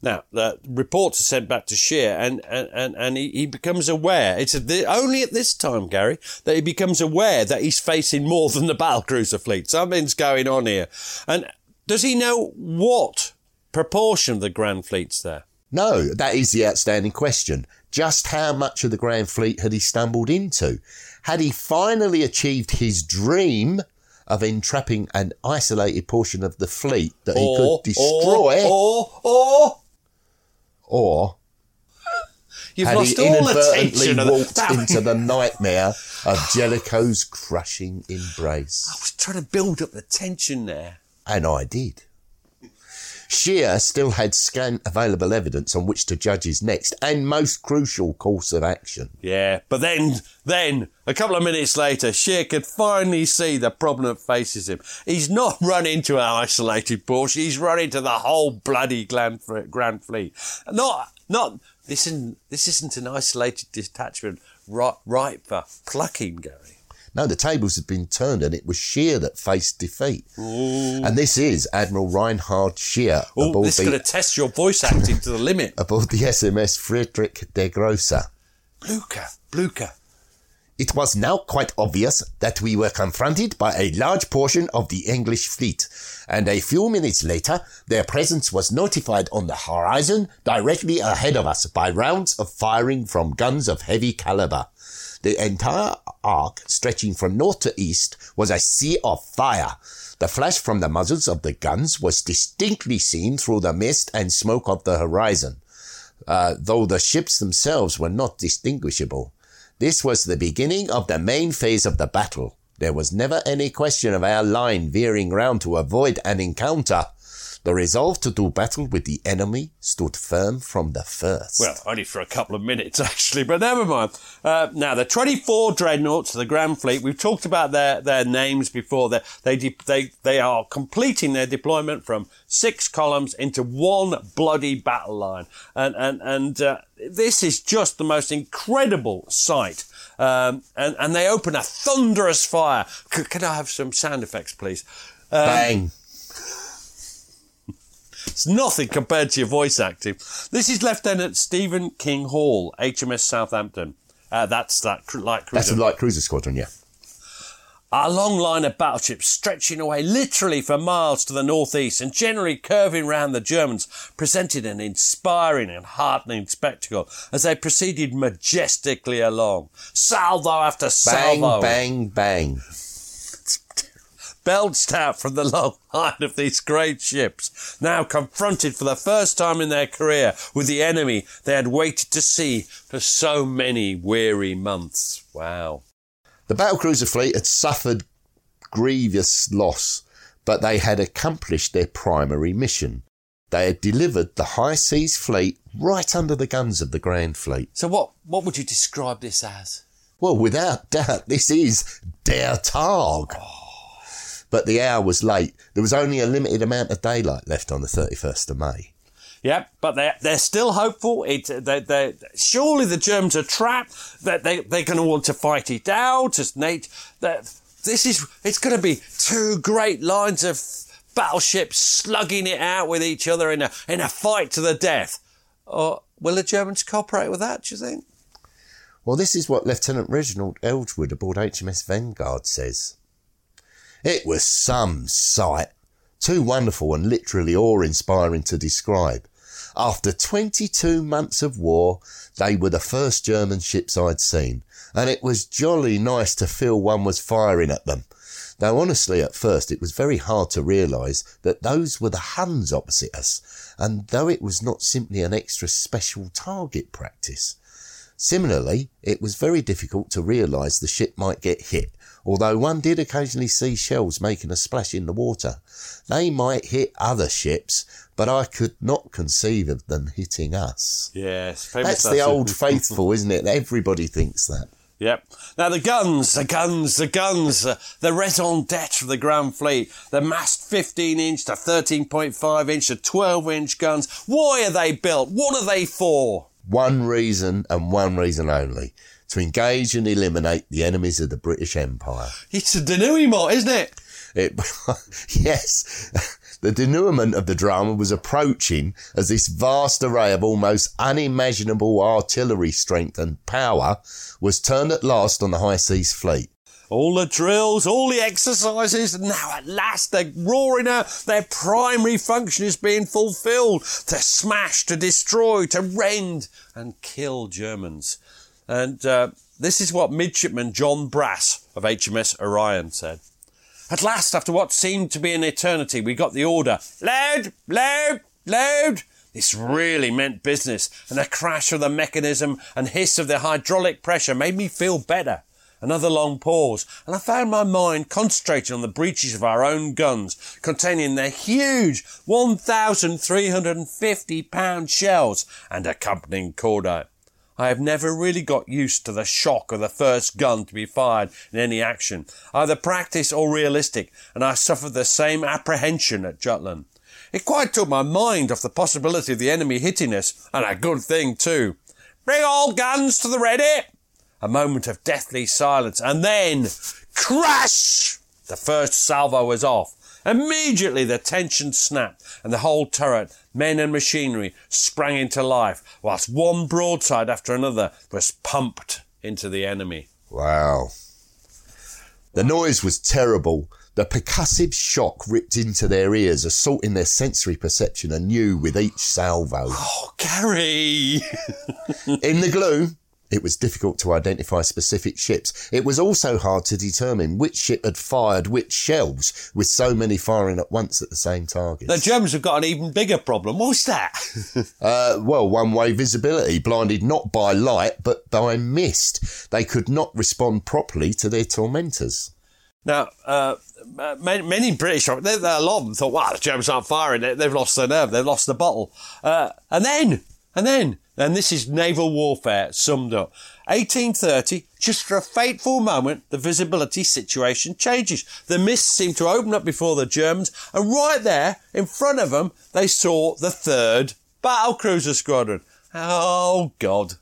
Now, the reports are sent back to Scheer, and, and, and, and he, he becomes aware. It's the, only at this time, Gary, that he becomes aware that he's facing more than the battlecruiser fleet. Something's going on here. And does he know what proportion of the Grand Fleet's there? No, that is the outstanding question. Just how much of the Grand Fleet had he stumbled into? Had he finally achieved his dream of entrapping an isolated portion of the fleet that he Or, could destroy? Or, or, or, or you've had lost he all inadvertently attention. of walked That- into the nightmare of Jellicoe's crushing embrace? I was trying to build up the tension there. And I did. Scheer still had scant available evidence on which to judge his next and most crucial course of action. Yeah, but then, then, a couple of minutes later, Scheer could finally see the problem that faces him. He's not run into an isolated portion, he's run into the whole bloody Grand, Grand Fleet. Not, not, this isn't, this isn't an isolated detachment right, right for plucking, Gary. No, the tables had been turned and it was Scheer that faced defeat. And this is Admiral Reinhard Scheer Oh, this is going to test your voice acting to the limit. aboard the SMS Friedrich der Grosse. Blucher, Blucher. It was now quite obvious that we were confronted by a large portion of the English fleet, and a few minutes later, their presence was notified on the horizon directly ahead of us by rounds of firing from guns of heavy caliber. The entire arc, stretching from north to east, was a sea of fire. The flash from the muzzles of the guns was distinctly seen through the mist and smoke of the horizon, uh, though the ships themselves were not distinguishable. This was the beginning of the main phase of the battle. There was never any question of our line veering round to avoid an encounter. The resolve to do battle with the enemy stood firm from the first. Well, only for a couple of minutes, actually, but never mind. Uh, now, the 24 dreadnoughts of the Grand Fleet, we've talked about their, their names before. They, they, de- they, they are completing their deployment from six columns into one bloody battle line. And, and, and uh, this is just the most incredible sight. Um, and, and they open a thunderous fire. C- can I have some sound effects, please? Um, Bang! It's nothing compared to your voice acting. This is Lieutenant Stephen King Hall, HMS Southampton. Uh, that's that cr- light cruiser. That's the light cruiser squadron, yeah. A long line of battleships stretching away literally for miles to the northeast and generally curving round the Germans presented an inspiring and heartening spectacle as they proceeded majestically along. Salvo after Bang, salvo. Bang, bang, bang. Belched out from the long line of these great ships, now confronted for the first time in their career with the enemy they had waited to see for so many weary months. Wow. The battlecruiser fleet had suffered grievous loss, but they had accomplished their primary mission. They had delivered the high seas fleet right under the guns of the Grand Fleet. So what, what would you describe this as? Well, without doubt, this is Der Tag. Oh. But the hour was late. There was only a limited amount of daylight left on the 31st of May. Yep, but they're, they're still hopeful. It, they, they, surely the Germans are trapped. That they, they're going to want to fight it out. As Nate, that this is, it's going to be two great lines of battleships slugging it out with each other in a, in a fight to the death. Or will the Germans cooperate with that, do you think? Well, this is what Lieutenant Reginald Elgewood aboard HMS Vanguard says. It was some sight. Too wonderful and literally awe-inspiring to describe. After 22 months of war, they were the first German ships I'd seen, and it was jolly nice to feel one was firing at them. Though honestly, at first, it was very hard to realise that those were the Huns opposite us, and though it was not simply an extra special target practice. Similarly, it was very difficult to realise the ship might get hit, although one did occasionally see shells making a splash in the water. They might hit other ships, but I could not conceive of them hitting us. Yes, That's the old faithful, isn't it? Everybody thinks that. Yep. Now the guns, the guns, the guns, uh, the raison d'etre of the Grand Fleet, the massed 15 inch to 13.5 inch to 12 inch guns. Why are they built? What are they for? One reason and one reason only to engage and eliminate the enemies of the British Empire. It's a denouement, isn't it? It, yes, the denouement of the drama was approaching as this vast array of almost unimaginable artillery strength and power was turned at last on the High Seas Fleet. All the drills, all the exercises, now at last they're roaring out. Their primary function is being fulfilled to smash, to destroy, to rend, and kill Germans. And uh, this is what midshipman John Brass of HMS Orion said. At last, after what seemed to be an eternity, we got the order load, load, load. This really meant business, and the crash of the mechanism and hiss of the hydraulic pressure made me feel better. Another long pause, and I found my mind concentrated on the breeches of our own guns, containing their huge 1,350 pound shells and accompanying cordite. I have never really got used to the shock of the first gun to be fired in any action, either practice or realistic, and I suffered the same apprehension at Jutland. It quite took my mind off the possibility of the enemy hitting us, and a good thing too. Bring all guns to the ready! A moment of deathly silence, and then crash! The first salvo was off. Immediately the tension snapped, and the whole turret, men and machinery, sprang into life, whilst one broadside after another was pumped into the enemy. Wow. The noise was terrible. The percussive shock ripped into their ears, assaulting their sensory perception anew with each salvo. Oh, Gary! In the gloom, it was difficult to identify specific ships. It was also hard to determine which ship had fired which shells, with so many firing at once at the same target. the Germans have got an even bigger problem. What's that? Uh, well, one-way visibility, blinded not by light but by mist. They could not respond properly to their tormentors. Now, uh, many, British, a lot of them thought, wow, the Germans aren't firing. They, they've lost their nerve. They've lost the bottle. Uh, and then, and then, and this is naval warfare summed up. 1830, just for a fateful moment, the visibility situation changes. The mists seem to open up before the Germans, and right there, in front of them, they saw the third battle cruiser squadron. Oh, God.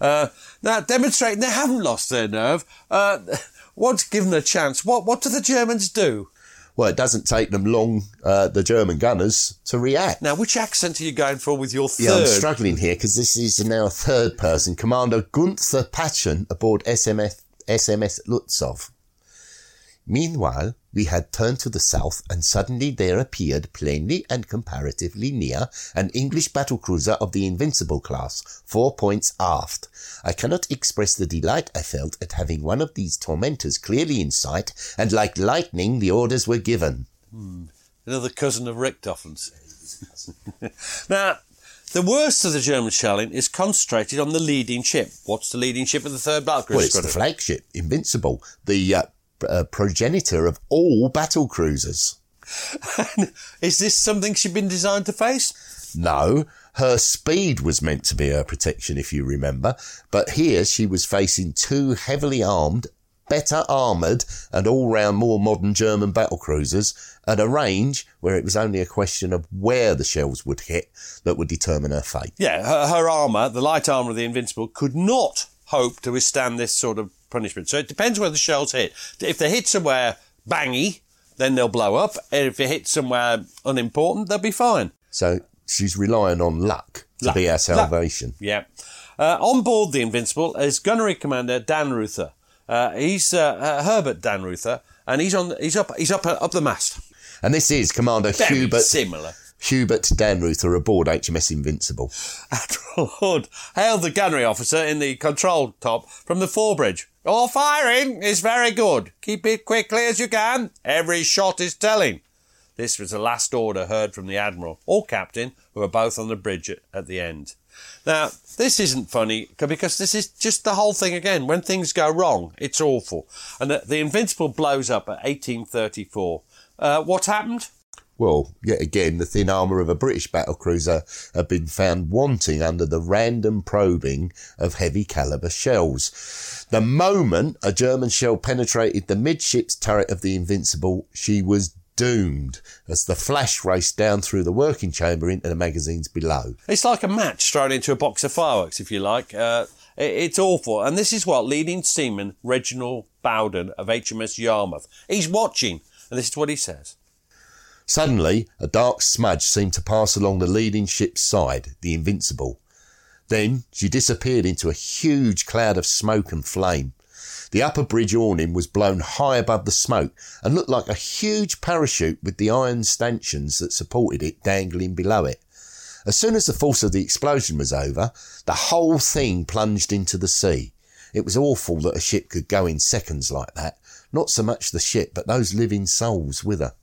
Uh, now, demonstrating they haven't lost their nerve. Uh, once given a chance, what, what do the Germans do? Well, it doesn't take them long, uh, the German gunners, to react. Now, which accent are you going for with your third? Yeah, I'm struggling here because this is now a third person. Commander Gunther Paschen aboard SMS, SMS Lützow. Meanwhile, we had turned to the south and suddenly there appeared plainly and comparatively near an English battlecruiser of the Invincible class, four points aft. I cannot express the delight I felt at having one of these tormentors clearly in sight, and like lightning the orders were given. Another cousin of Richthofen's. now, the worst of the German shelling is concentrated on the leading ship. What's the leading ship of the third battle cruiser Well, it's the flagship, Invincible, the uh, uh, progenitor of all battle cruisers. is this something she'd been designed to face? No, her speed was meant to be her protection, if you remember. But here she was facing two heavily armed, better armoured, and all round more modern German battle cruisers at a range where it was only a question of where the shells would hit that would determine her fate. Yeah, her, her armour, the light armour of the Invincible, could not hope to withstand this sort of punishment. So it depends where the shells hit. If they hit somewhere bangy, then they'll blow up. And if they hit somewhere unimportant, they'll be fine. So she's relying on luck to Luck. be our Luck. salvation. Yeah. Uh, on board the Invincible is gunnery commander Dannreuther. Uh, he's uh, uh, Herbert Dannreuther, and he's on. He's up. He's up uh, up the mast. And this is Commander Very Hubert similar. Hubert Dannreuther aboard HMS Invincible. Admiral Hood hailed the gunnery officer in the control top from the forebridge. All firing is very good. Keep it quickly as you can. Every shot is telling. This was the last order heard from the Admiral or Captain, who were both on the bridge at, the end. Now, this isn't funny because this is just the whole thing again. When things go wrong, it's awful. And the, the Invincible blows up at 1834. Uh, what happened? Well, yet again, the thin armour of a British battlecruiser had been found wanting under the random probing of heavy caliber shells. The moment a German shell penetrated the midships turret of the Invincible, she was doomed as the flash raced down through the working chamber into the magazines below. It's like a match thrown into a box of fireworks, if you like. Uh, It's awful. And this is what leading seaman Reginald Bowden of HMS Yarmouth. He's watching, and this is what he says. Suddenly, a dark smudge seemed to pass along the leading ship's side, the Invincible. Then she disappeared into a huge cloud of smoke and flame. The upper bridge awning was blown high above the smoke and looked like a huge parachute with the iron stanchions that supported it dangling below it. As soon as the force of the explosion was over, the whole thing plunged into the sea. It was awful that a ship could go in seconds like that. Not so much the ship, but those living souls with her.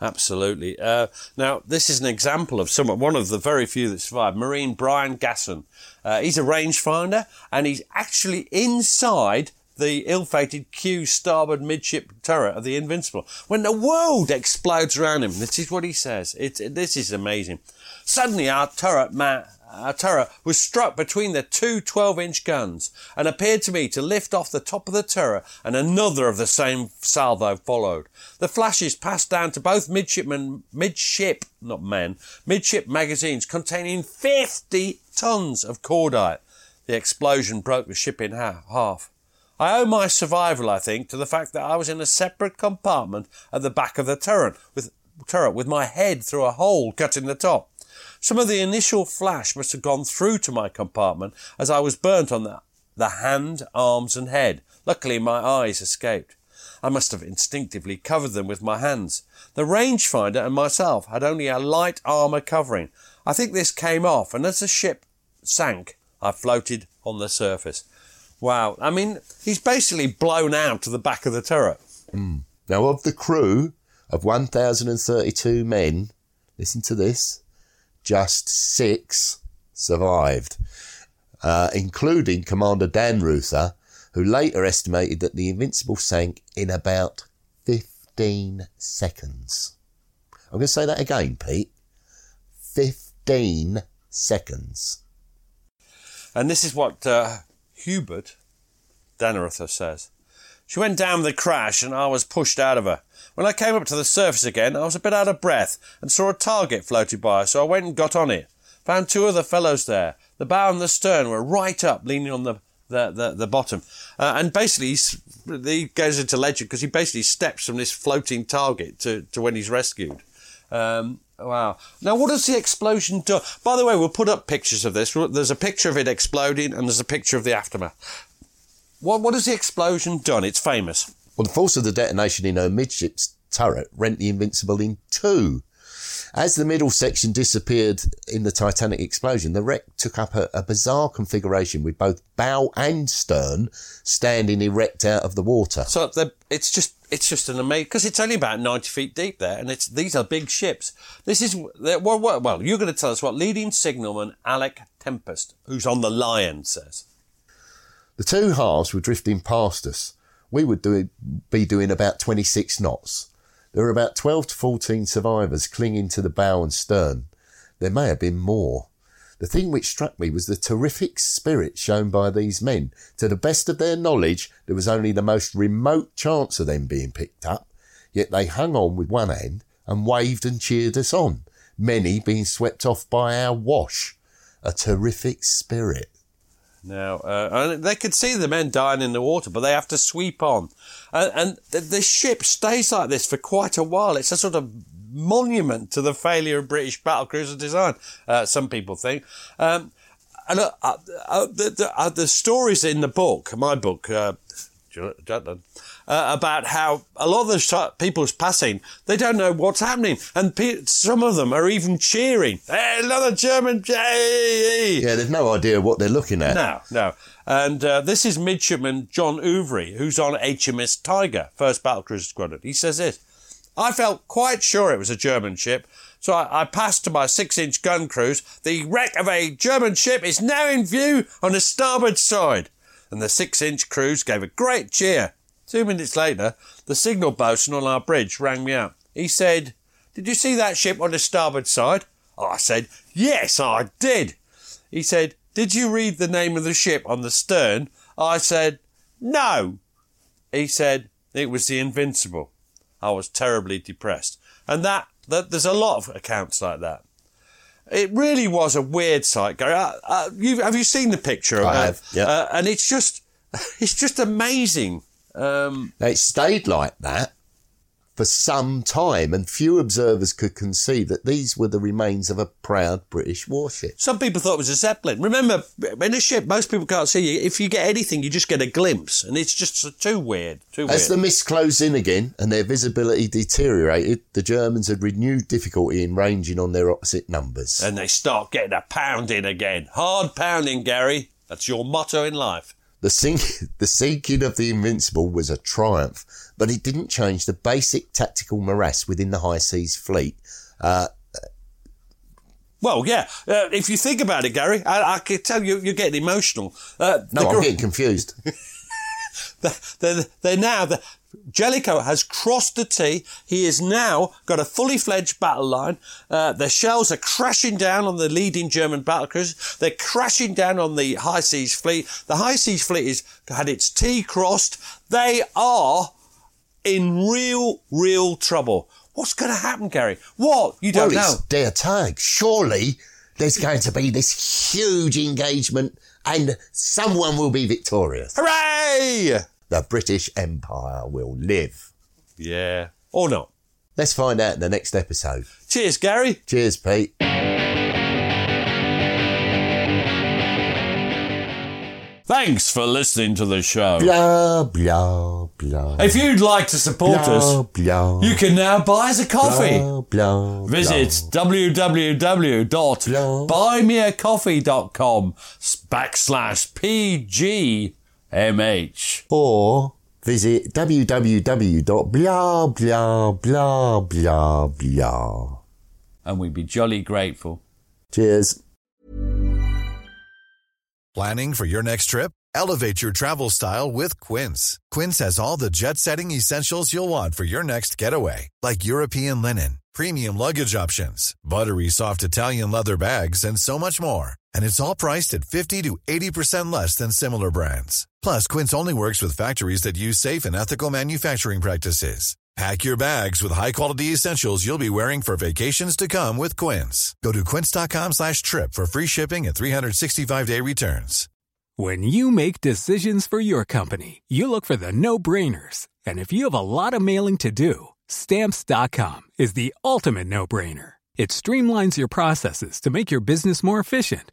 Absolutely. Uh, now, this is an example of someone, one of the very few that survived. Marine Brian Gasson. Uh, he's a rangefinder, and he's actually inside the ill-fated Q starboard midship turret of the Invincible. When the world explodes around him, this is what he says. It's, this is amazing. Suddenly, our turret, ma- Uh, our turret was struck between the two 12-inch guns and appeared to me to lift off the top of the turret and another of the same salvo followed. The flashes passed down to both midshipmen, midship, not men, midship magazines containing 50 tons of cordite. The explosion broke the ship in half. I owe my survival, I think, to the fact that I was in a separate compartment at the back of the turret with, turret with my head through a hole cut in the top. Some of the initial flash must have gone through to my compartment as I was burnt on the, the hand, arms and head. Luckily my eyes escaped. I must have instinctively covered them with my hands. The rangefinder and myself had only a light armour covering. I think this came off and as the ship sank, I floated on the surface. Wow. I mean, he's basically blown out to the back of the turret. Hmm. Now, of the crew of 1,032 men, listen to this, just six survived, uh, including Commander Dannreuther, who later estimated that the Invincible sank in about 15 seconds. I'm going to say that again, Pete. 15 seconds. And this is what uh, Hubert Dannreuther says. She went down with the crash and I was pushed out of her. When I came up to the surface again, I was a bit out of breath and saw a target floated by, so I went and got on it. Found two other fellows there. The bow and the stern were right up, leaning on the the, the, the bottom. Uh, and basically, he goes into legend because he basically steps from this floating target to, to when he's rescued. Um, wow. Now, what does the explosion do? By the way, we'll put up pictures of this. There's a picture of it exploding and there's a picture of the aftermath. What, what has the explosion done? It's famous. Well, the force of the detonation in her midships turret rent the Invincible in two. As the middle section disappeared in the Titanic explosion, the wreck took up a, a bizarre configuration with both bow and stern standing erect out of the water. So the, it's just it's just an amazing because it's only about ninety feet deep there, and it's these are big ships. This is well, well, well you're going to tell us what leading signalman Alec Tempest, who's on the Lion, says. The two halves were drifting past us. We would do, be doing about 26 knots. There were about 12 to 14 survivors clinging to the bow and stern. There may have been more. The thing which struck me was the terrific spirit shown by these men. To the best of their knowledge, there was only the most remote chance of them being picked up, yet they hung on with one end and waved and cheered us on, many being swept off by our wash. A terrific spirit. Now, uh, they could see the men dying in the water, but they have to sweep on. And, and the, the ship stays like this for quite a while. It's a sort of monument to the failure of British battlecruiser design, uh, some people think. Um, and uh, uh, uh, the, the, uh, the stories in the book, my book, uh, Jutland, uh, about how a lot of the people's passing, they don't know what's happening. And pe- some of them are even cheering. Hey, another German. Hey! Yeah, they've no idea what they're looking at. No, no. And uh, this is Midshipman John Ouvry, who's on HMS Tiger, 1st Battlecruiser Squadron. He says this I felt quite sure it was a German ship, so I, I passed to my six inch gun crews. The wreck of a German ship is now in view on the starboard side. And the six inch crews gave a great cheer. Two minutes later, the signal boatswain on our bridge rang me up. He said, Did you see that ship on the starboard side? I said, Yes, I did. He said, Did you read the name of the ship on the stern? I said, No. He said, It was the Invincible. I was terribly depressed. And that, that there's a lot of accounts like that. It really was a weird sight, Gary. Uh, uh, have you seen the picture? Of I have, yeah. Uh, and it's just, it's just amazing. Um, Now, it stayed like that for some time, and few observers could conceive that these were the remains of a proud British warship. some people thought it was a zeppelin. Remember, in a ship, most people can't see you. If you get anything, you just get a glimpse, and it's just too weird. Too weird. As the mist closed in again and their visibility deteriorated, the Germans had renewed difficulty in ranging on their opposite numbers. and they start getting a pounding again. Hard pounding, Gary. That's your motto in life. The, sink, the sinking of the Invincible was a triumph, but it didn't change the basic tactical morass within the High Seas Fleet. Uh, Well, yeah. Uh, if you think about it, Gary, I, I can tell you, you're getting emotional. Uh, no, I'm gr- getting confused. they're, they're now, the, Jellicoe has crossed the T. He has now got a fully fledged battle line. Uh, the shells are crashing down on the leading German battle cruisers. They're crashing down on the High Seas Fleet. The High Seas Fleet has had its T crossed. They are in real, real trouble. What's going to happen, Gary? What? You don't well, know. it's Der Tag. Surely there's going to be this huge engagement and someone will be victorious. Hooray! The British Empire will live. Yeah. Or not. Let's find out in the next episode. Cheers, Gary. Cheers, Pete. Thanks for listening to the show. Blah, blah, blah. If you'd like to support blah, us, blah, you can now buy us a coffee. blah, blah, Visit www.buymeacoffee.com backslash PGMH. Or visit www.blah, blah, blah, blah, blah. And we'd be jolly grateful. Cheers. Planning for your next trip? Elevate your travel style with Quince. Quince has all the jet setting essentials you'll want for your next getaway, like European linen, premium luggage options, buttery soft Italian leather bags, and so much more. And it's all priced at 50 to 80% less than similar brands. Plus, Quince only works with factories that use safe and ethical manufacturing practices. Pack your bags with high-quality essentials you'll be wearing for vacations to come with Quince. Go to quince.com slash trip for free shipping and 365-day returns. When you make decisions for your company, you look for the no-brainers. And if you have a lot of mailing to do, stamps.com is the ultimate no-brainer. It streamlines your processes to make your business more efficient,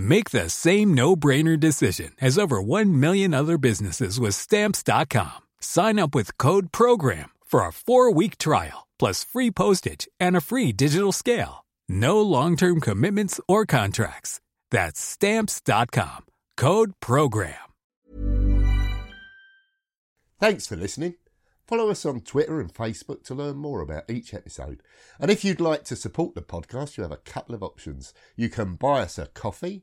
Make the same no-brainer decision as over 1 million other businesses with stamps.com. Sign up with code program for a 4-week trial plus free postage and a free digital scale. No long-term commitments or contracts. That's stamps.com. Code program. Thanks for listening. Follow us on Twitter and Facebook to learn more about each episode. And if you'd like to support the podcast, you have a couple of options. You can buy us a coffee